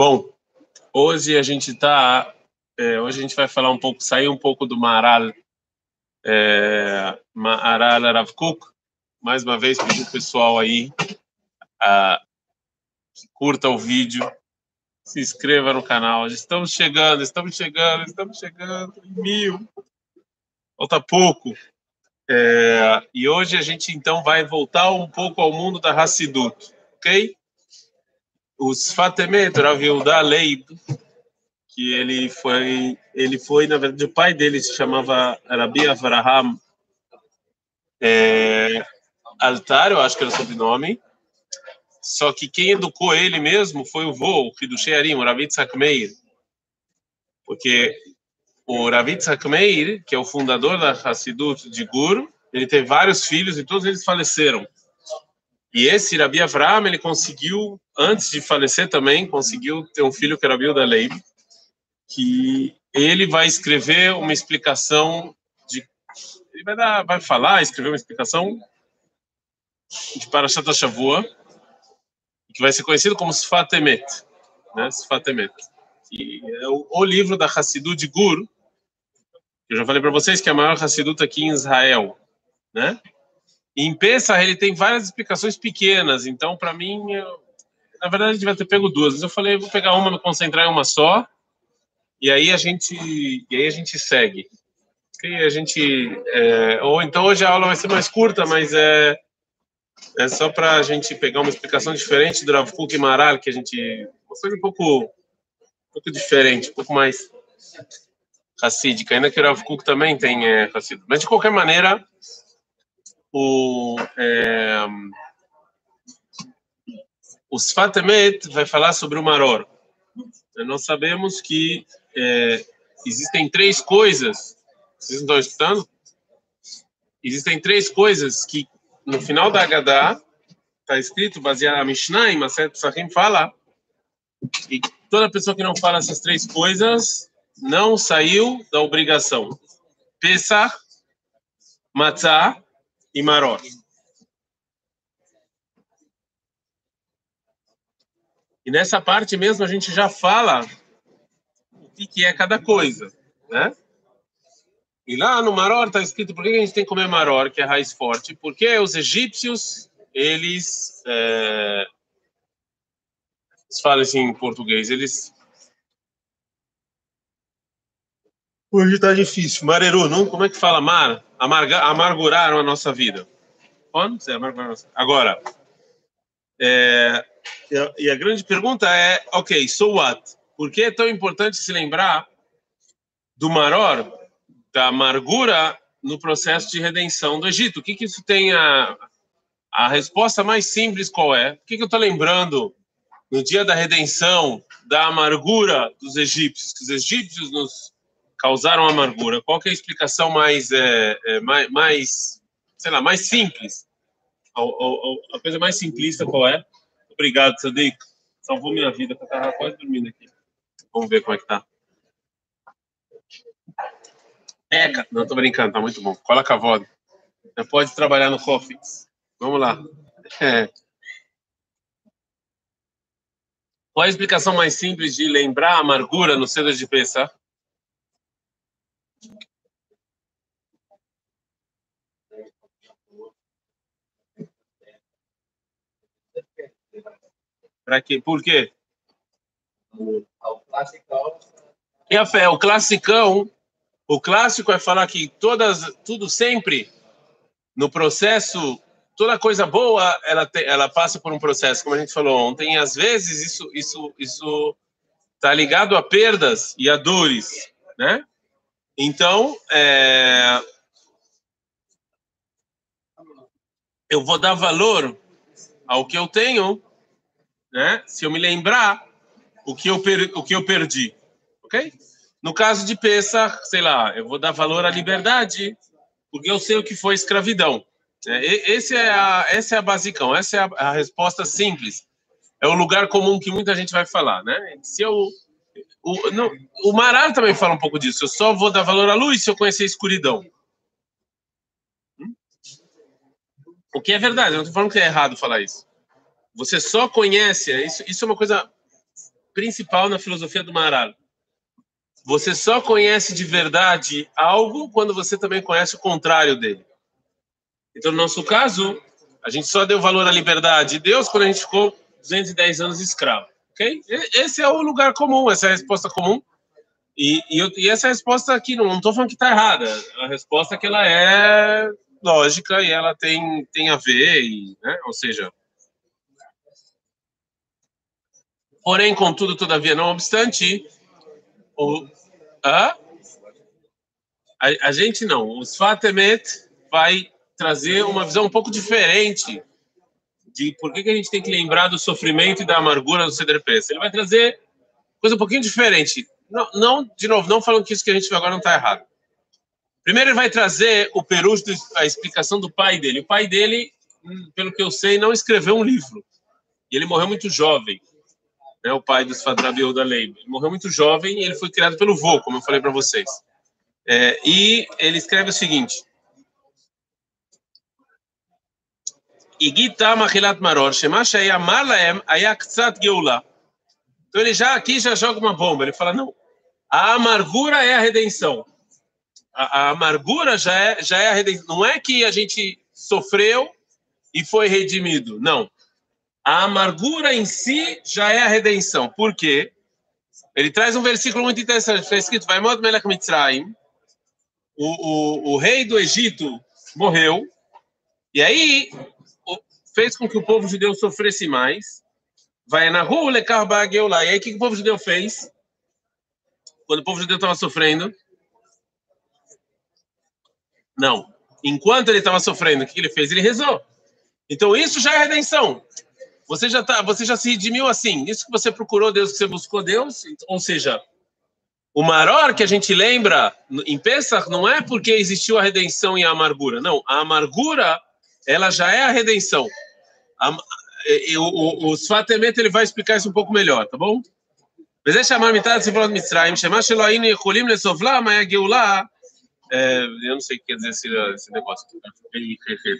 Bom, hoje a gente está, é, hoje a gente vai falar um pouco, sair um pouco do Maral, é, Maral. Mais uma vez pedir o pessoal aí a, que curta o vídeo, se inscreva no canal. Estamos chegando, estamos chegando, estamos chegando em mil. Falta pouco. É, e hoje a gente então vai voltar um pouco ao mundo da Hassidut, ok? Os Fatemet, Rav Yehuda Leib, que ele foi, ele foi, na verdade, o pai dele se chamava Rabi Avraham é, Altar, eu acho que era o sobrenome, só que quem educou ele mesmo foi o vô, o Hidushei Arim, o Rav Yitzhak Meir, porque o Rav Yitzhak Meir, que é o fundador da Hassidut de Guru, ele teve vários filhos e todos eles faleceram. E esse Rabi Avram, ele conseguiu, antes de falecer também, conseguiu ter um filho que era Bilda Leib, que ele vai escrever uma explicação de... Ele vai, dar, vai falar, escrever uma explicação de Parashat Shavua, que vai ser conhecido como Sfat Emet, né? Sfat Emet. E é o, o livro da Hassidu de Gur, eu já falei para vocês que é a maior Hassidut aqui em Israel, né? Em Pesach ele tem várias explicações pequenas, então para mim, eu, na verdade a gente vai ter pego duas, mas eu falei, vou pegar uma, me concentrar em uma só, e aí a gente, e aí a gente segue. E a gente, é, ou então hoje a aula vai ser mais curta, mas é, é só para a gente pegar uma explicação diferente do Rav Kuk Maral, que a gente, uma coisa um pouco, um pouco diferente, um pouco mais racídica, ainda que o Rav Kuk também tem é, Mas de qualquer maneira, o, é, o vai falar sobre o Maror. Nós sabemos que é, existem três coisas, vocês não estão escutando? Existem três coisas que no final da Haggadah está escrito, baseado na Mishnah, em Maset Sahim fala, e toda pessoa que não fala essas três coisas não saiu da obrigação. Pesach, Matzah e Maror. E nessa parte mesmo a gente já fala o que, que é cada coisa, né? E lá no Maror está escrito por que a gente tem que comer Maror, que é raiz forte, porque os egípcios, eles, é, eles falam assim em português, eles Hoje está difícil. Mareru, não? Como é que fala mar? Amarga, amarguraram a nossa vida. Agora, é, e a grande pergunta é, ok, so what? Por que é tão importante se lembrar do maror, da amargura no processo de redenção do Egito? O que, que isso tem a, a resposta mais simples qual é? Por que, que eu estou lembrando no dia da redenção da amargura dos egípcios? Que os egípcios nos causaram amargura. Qual é a explicação mais, é, é, mais, mais, sei lá, mais simples? A, a, a, coisa mais simplista qual é? Obrigado, Sadiq. Salvou minha vida, eu estava quase dormindo aqui. Vamos ver como é que tá. É, não, tô brincando, tá muito bom. Cola a voz. Pode trabalhar no Cofix. Vamos lá. É. Qual a explicação mais simples de lembrar a amargura no cedo de pensar? Para quê? Por quê? E a fé, o classicão, o clássico é falar que todas, tudo sempre no processo, toda coisa boa, ela te, ela passa por um processo, como a gente falou ontem. E às vezes isso isso isso está ligado a perdas e a dores, né? Então, é, eu vou dar valor ao que eu tenho, né? Se eu me lembrar o que eu, o que eu perdi, ok? No caso de Pesach, sei lá, eu vou dar valor à liberdade, porque eu sei o que foi escravidão. É, esse é a, essa é a basicão, essa é a, a resposta simples. É o lugar comum que muita gente vai falar, né? Se eu o, não, o Maral também fala um pouco disso. Eu só vou dar valor à luz se eu conhecer a escuridão. Hum? O que é verdade, eu não estou falando que é errado falar isso. Você só conhece, isso, isso é uma coisa principal na filosofia do Maharal. Você só conhece de verdade algo quando você também conhece o contrário dele. Então, no nosso caso, a gente só deu valor à liberdade de Deus quando a gente ficou 210 anos escravo. Ok? Esse é o lugar comum, essa é a resposta comum. E, e, eu, e essa resposta aqui, não estou falando que está errada. A resposta é que ela é lógica e ela tem, tem a ver, e, né? ou seja. Porém, contudo, todavia, não obstante, o, a, a, a gente não, o Sfatemet vai trazer uma visão um pouco diferente de por que, que a gente tem que lembrar do sofrimento e da amargura do Ceder Ele vai trazer coisa um pouquinho diferente. Não, não, de novo, não falando que isso que a gente viu agora não está errado. Primeiro ele vai trazer o perúcio, a explicação do pai dele. O pai dele, hum, pelo que eu sei, não escreveu um livro. E ele morreu muito jovem. Né, o pai dos Fadrabiel da Lei. Ele morreu muito jovem e ele foi criado pelo vô, como eu falei para vocês. É, e ele escreve o seguinte. Então ele já aqui já joga uma bomba. Ele fala: não, a amargura é a redenção. A, a amargura já é, já é a redenção. Não é que a gente sofreu e foi redimido. Não. A amargura em si já é a redenção. Por quê? Ele traz um versículo muito interessante. Está escrito: Vai. O, o, o rei do Egito morreu. E aí fez com que o povo judeu sofresse mais. Vai na rua lecar lá. E aí o que o povo judeu fez? Quando o povo judeu estava sofrendo? Não. Enquanto ele estava sofrendo, o que ele fez? Ele rezou. Então isso já é redenção. Você já tá, você já se redimiu assim. Isso que você procurou Deus, que você buscou Deus, ou seja, o maior que a gente lembra em Pesach não é porque existiu a redenção e a amargura. Não, a amargura ela já é a redenção. A, o, o, o Sfatemet ele vai explicar isso um pouco melhor, tá bom? Mas é chamar mitad se falando Mitzrayim, chamar Maya Geulah. É, eu não sei o que quer dizer esse, esse negócio.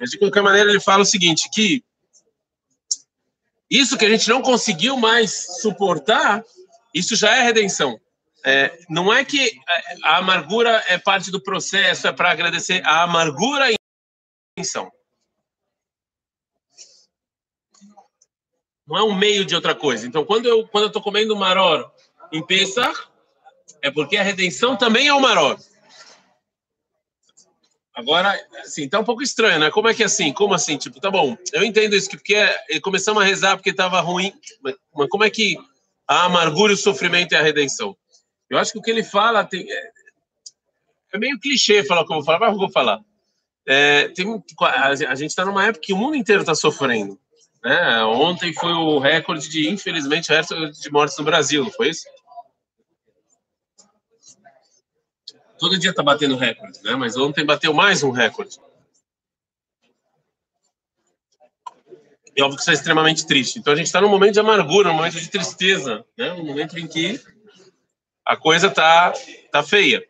Mas de qualquer maneira ele fala o seguinte, que isso que a gente não conseguiu mais suportar, isso já é redenção. É, não é que a amargura é parte do processo, é para agradecer. A amargura é redenção. Não é um meio de outra coisa. Então, quando eu quando estou comendo maror em Pesach, é porque a redenção também é o maror. Agora, assim, tá um pouco estranho, né? Como é que é assim? Como assim? Tipo, tá bom, eu entendo isso, porque começamos a rezar porque estava ruim, mas como é que a amargura e o sofrimento é a redenção? Eu acho que o que ele fala tem, é, é meio clichê falar como falar, mas eu vou falar. É, tem, a, a gente está numa época que o mundo inteiro está sofrendo. Né? Ontem foi o recorde de, infelizmente, recorde de mortes no Brasil, não foi isso? todo dia está batendo recorde, né? Mas ontem bateu mais um recorde. E óbvio que isso é extremamente triste. Então a gente está num momento de amargura, num momento de tristeza, né? Um momento em que a coisa tá tá feia.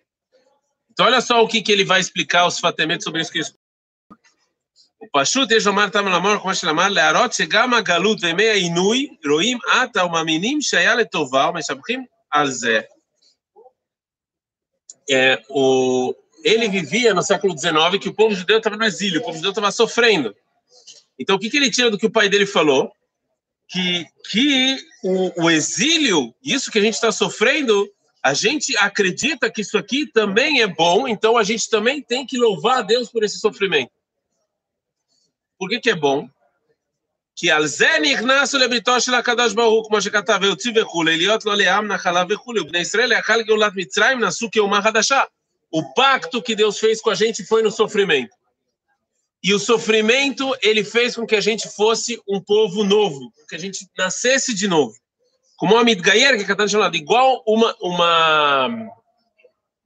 Então olha só o que, que ele vai explicar os fatemetos sobre isso que eles o Pashut Ejomar Tamalamor, como se chamar, Learot, Segama Galut, Vemea Inui, Roim, Ata, Umaminim, Shayale Toval, Meshabrim, alzer. É, o, ele vivia no século XIX que o povo judeu estava no exílio, o povo judeu estava sofrendo. Então, o que, que ele tira do que o pai dele falou? Que, que o, o exílio, isso que a gente está sofrendo, a gente acredita que isso aqui também é bom, então a gente também tem que louvar a Deus por esse sofrimento. Por que, que é bom? כי על זה נכנסו לביתו של הקדוש ברוך הוא, כמו שכתב, והוציא וכולי, להיות לו לעם נחלה וכולי. ובני ישראל, לאחר גאולת מצרים, נעשו כאומה חדשה. O pacto que Deus fez com a gente foi no sofrimento. E o sofrimento, ele fez com que a gente fosse um povo novo, que a gente nascesse de novo. Como o Amit Gayer, que está chamado, igual uma, uma,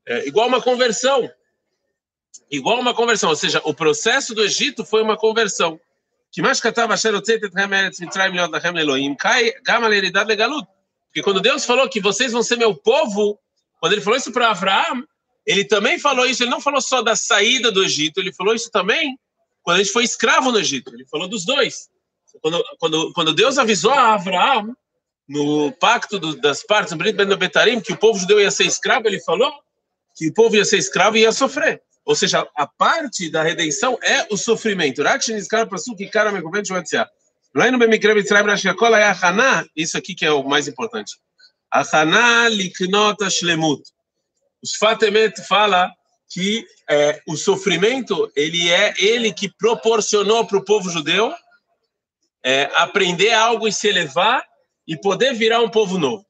é, igual uma conversão. Igual uma conversão, ou seja, o processo do Egito foi uma conversão. Que mais catava Porque quando Deus falou que vocês vão ser meu povo, quando ele falou isso para Abraão, ele também falou isso, ele não falou só da saída do Egito, ele falou isso também quando a gente foi escravo no Egito, ele falou dos dois. Quando, quando, quando Deus avisou a Abraão no pacto do, das partes, no Brit Ben que o povo judeu ia ser escravo, ele falou que o povo ia ser escravo e ia sofrer. Ou seja, a parte da redenção é o sofrimento. Isso aqui que é o mais importante. Os Fatemet fala que é, o sofrimento ele é ele que proporcionou para o povo judeu é, aprender algo e se elevar e poder virar um povo novo.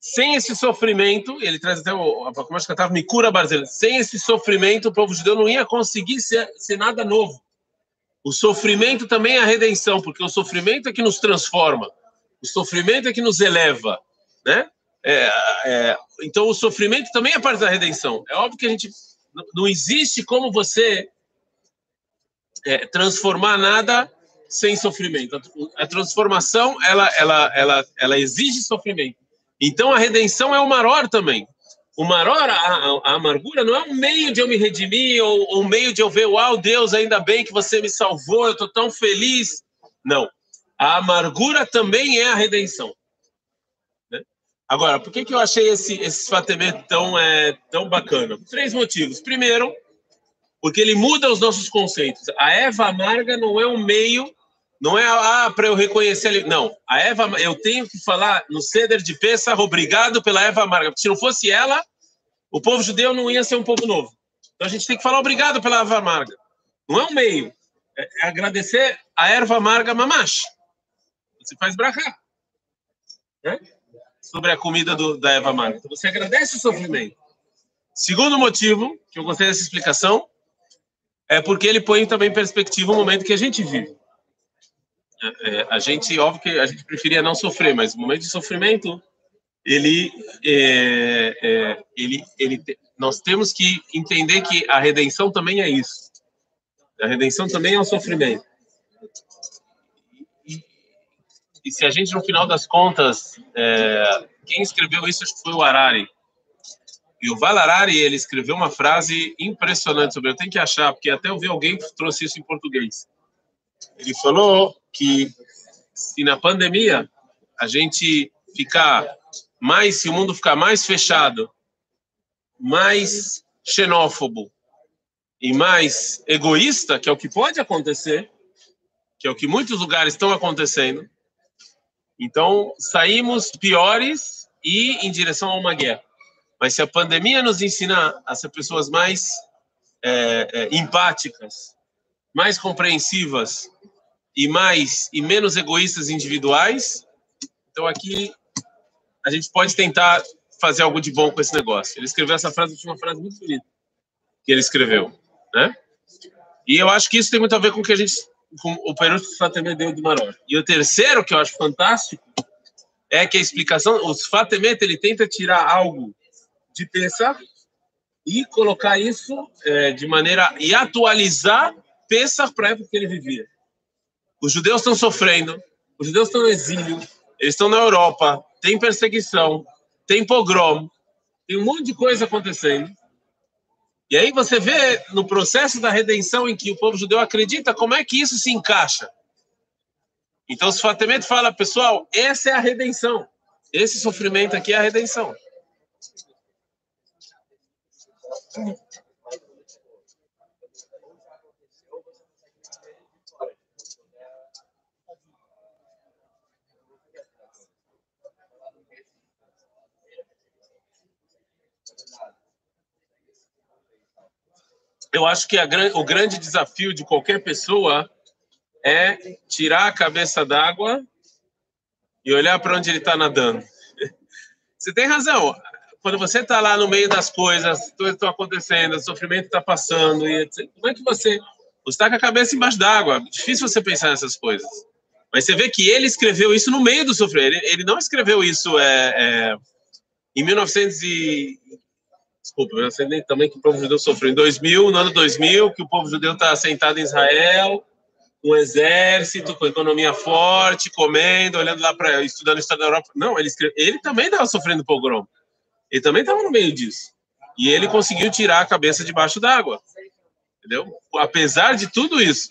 Sem esse sofrimento, ele traz até o que estava me cura Barzelona. Sem esse sofrimento, o povo judeu não ia conseguir ser, ser nada novo. O sofrimento também é a redenção, porque o sofrimento é que nos transforma. O sofrimento é que nos eleva, né? É, é, então o sofrimento também é parte da redenção. É óbvio que a gente não existe como você é, transformar nada sem sofrimento. A transformação, ela, ela, ela, ela exige sofrimento. Então a redenção é o maror também. O maror, a, a, amargura, não é um meio de eu me redimir ou, um meio de eu ver, uau, Deus, ainda bem que você me salvou, eu estou tão feliz. Não. A amargura também é a redenção. Né? Agora, por que, que eu achei esse, esse tão, é, tão bacana? Três motivos. Primeiro, porque ele muda os nossos conceitos. A Eva amarga não é um meio não é ah, para eu reconhecer ali. Não, a Eva, eu tenho que falar no ceder de Pesach, obrigado pela Eva amarga. Se não fosse ela, o povo judeu não ia ser um povo novo. Então a gente tem que falar obrigado pela Eva amarga. Não é um meio. É, é agradecer a erva amarga mamash. Você faz brachá. Né? Sobre a comida do, da Eva amarga. Então você agradece o sofrimento. Segundo motivo, que eu gostei dessa explicação, é porque ele põe também em perspectiva o momento que a gente vive é, a gente, óbvio que a gente preferia não sofrer, mas o momento de sofrimento, ele, é, é, ele, ele, nós temos que entender que a redenção também é isso. A redenção também é um sofrimento. E, se a gente, no final das contas, é, quem escreveu isso foi o Arari. E o Valarari, ele escreveu uma frase impressionante sobre. Eu tenho que achar, porque até eu vi alguém que trouxe isso em português. Ele falou que se na pandemia a gente ficar mais, se o mundo ficar mais fechado, mais xenófobo e mais egoísta, que é o que pode acontecer, que é o que muitos lugares estão acontecendo, então saímos piores e em direção a uma guerra. Mas se a pandemia nos ensinar a ser pessoas mais é, é, empáticas, mais compreensivas e mais e menos egoístas individuais. Então aqui a gente pode tentar fazer algo de bom com esse negócio. Ele escreveu essa frase, tinha uma frase muito bonita que ele escreveu, né? E eu acho que isso tem muito a ver com o que a gente com o Fatemé deu do Maror. E o terceiro que eu acho fantástico é que a explicação, os Fatemet, ele tenta tirar algo de Pesach e colocar isso é, de maneira e atualizar Pesach para a época que ele vivia. Os judeus estão sofrendo, os judeus estão no exílio, eles estão na Europa, tem perseguição, tem pogrom, tem um monte de coisa acontecendo. E aí você vê no processo da redenção em que o povo judeu acredita, como é que isso se encaixa. Então, os Fatemet fala, pessoal, essa é a redenção. Esse sofrimento aqui é a redenção. Eu acho que a, o grande desafio de qualquer pessoa é tirar a cabeça d'água e olhar para onde ele está nadando. Você tem razão. Quando você está lá no meio das coisas, coisas estão acontecendo, o sofrimento está passando, e como é que você. Você está com a cabeça embaixo d'água. Difícil você pensar nessas coisas. Mas você vê que ele escreveu isso no meio do sofrimento. Ele, ele não escreveu isso é, é, em 1900 e, desculpa, eu também que o povo judeu sofreu em 2000, no ano 2000, que o povo judeu está sentado em Israel, com um exército, com economia forte, comendo, olhando lá para estudando história da Europa. Não, ele, escreve, ele também estava sofrendo pogrom. Ele também estava no meio disso. E ele conseguiu tirar a cabeça debaixo d'água. Entendeu? Apesar de tudo isso,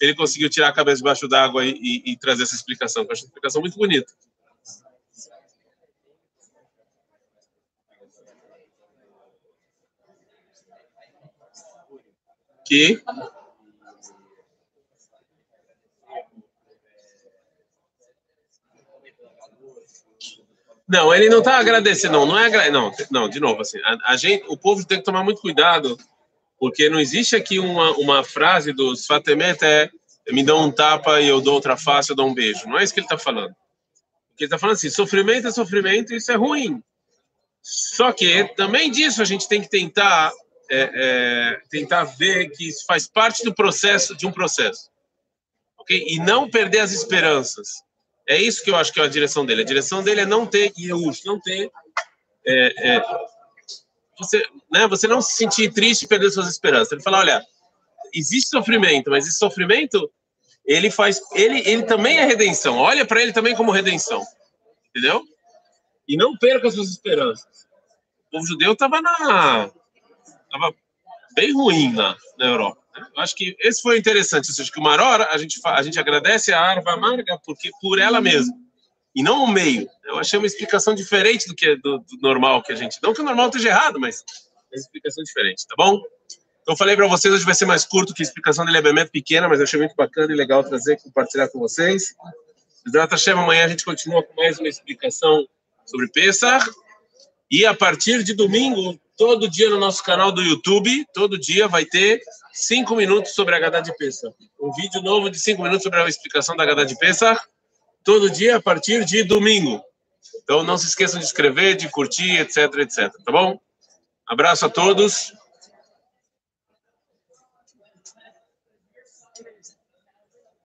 ele conseguiu tirar a cabeça debaixo d'água e, e, e, trazer essa explicação, que eu acho uma explicação muito bonita. Que Não, ele não está agradecendo, não, não é agra... não, não, de novo assim, a, a, gente, o povo tem que tomar muito cuidado, porque não existe aqui uma, uma frase dos Fatemet é me dão um tapa e eu dou outra face, eu dou um beijo. Não é isso que ele está falando. Ele está falando assim, sofrimento é sofrimento, isso é ruim. Só que também disso a gente tem que tentar é, é, tentar ver que isso faz parte do processo de um processo, ok? E não perder as esperanças. É isso que eu acho que é a direção dele. A direção dele é não ter Yehush, não ter. É, é, você, né, você não se sentir triste e perder suas esperanças. Ele fala: olha, existe sofrimento, mas esse sofrimento ele faz, ele, ele também é redenção. Olha para ele também como redenção, entendeu? E não perca suas esperanças. O povo judeu estava na, tava bem ruim na, na Europa. Eu acho que esse foi interessante, ou seja, que uma hora a gente, a gente agradece a árvore amarga porque por ela mesma, e não o meio. Eu achei uma explicação diferente do que do, do normal que a gente. Não que o normal esteja errado, mas é uma explicação diferente, tá bom? Então, falei para vocês, hoje vai ser mais curto, que a explicação dele é bem pequena, mas eu achei muito bacana e legal trazer, compartilhar com vocês. Data Hashem, amanhã a gente continua com mais uma explicação sobre Pesach. E a partir de domingo, todo dia no nosso canal do YouTube, todo dia vai ter cinco minutos sobre a Gadá de Pesach. Um vídeo novo de cinco minutos sobre a explicação da Gadá de Pesach, todo dia a partir de domingo. Então não se esqueçam de inscrever, de curtir, etc, etc. Tá bom? Abraço a todos.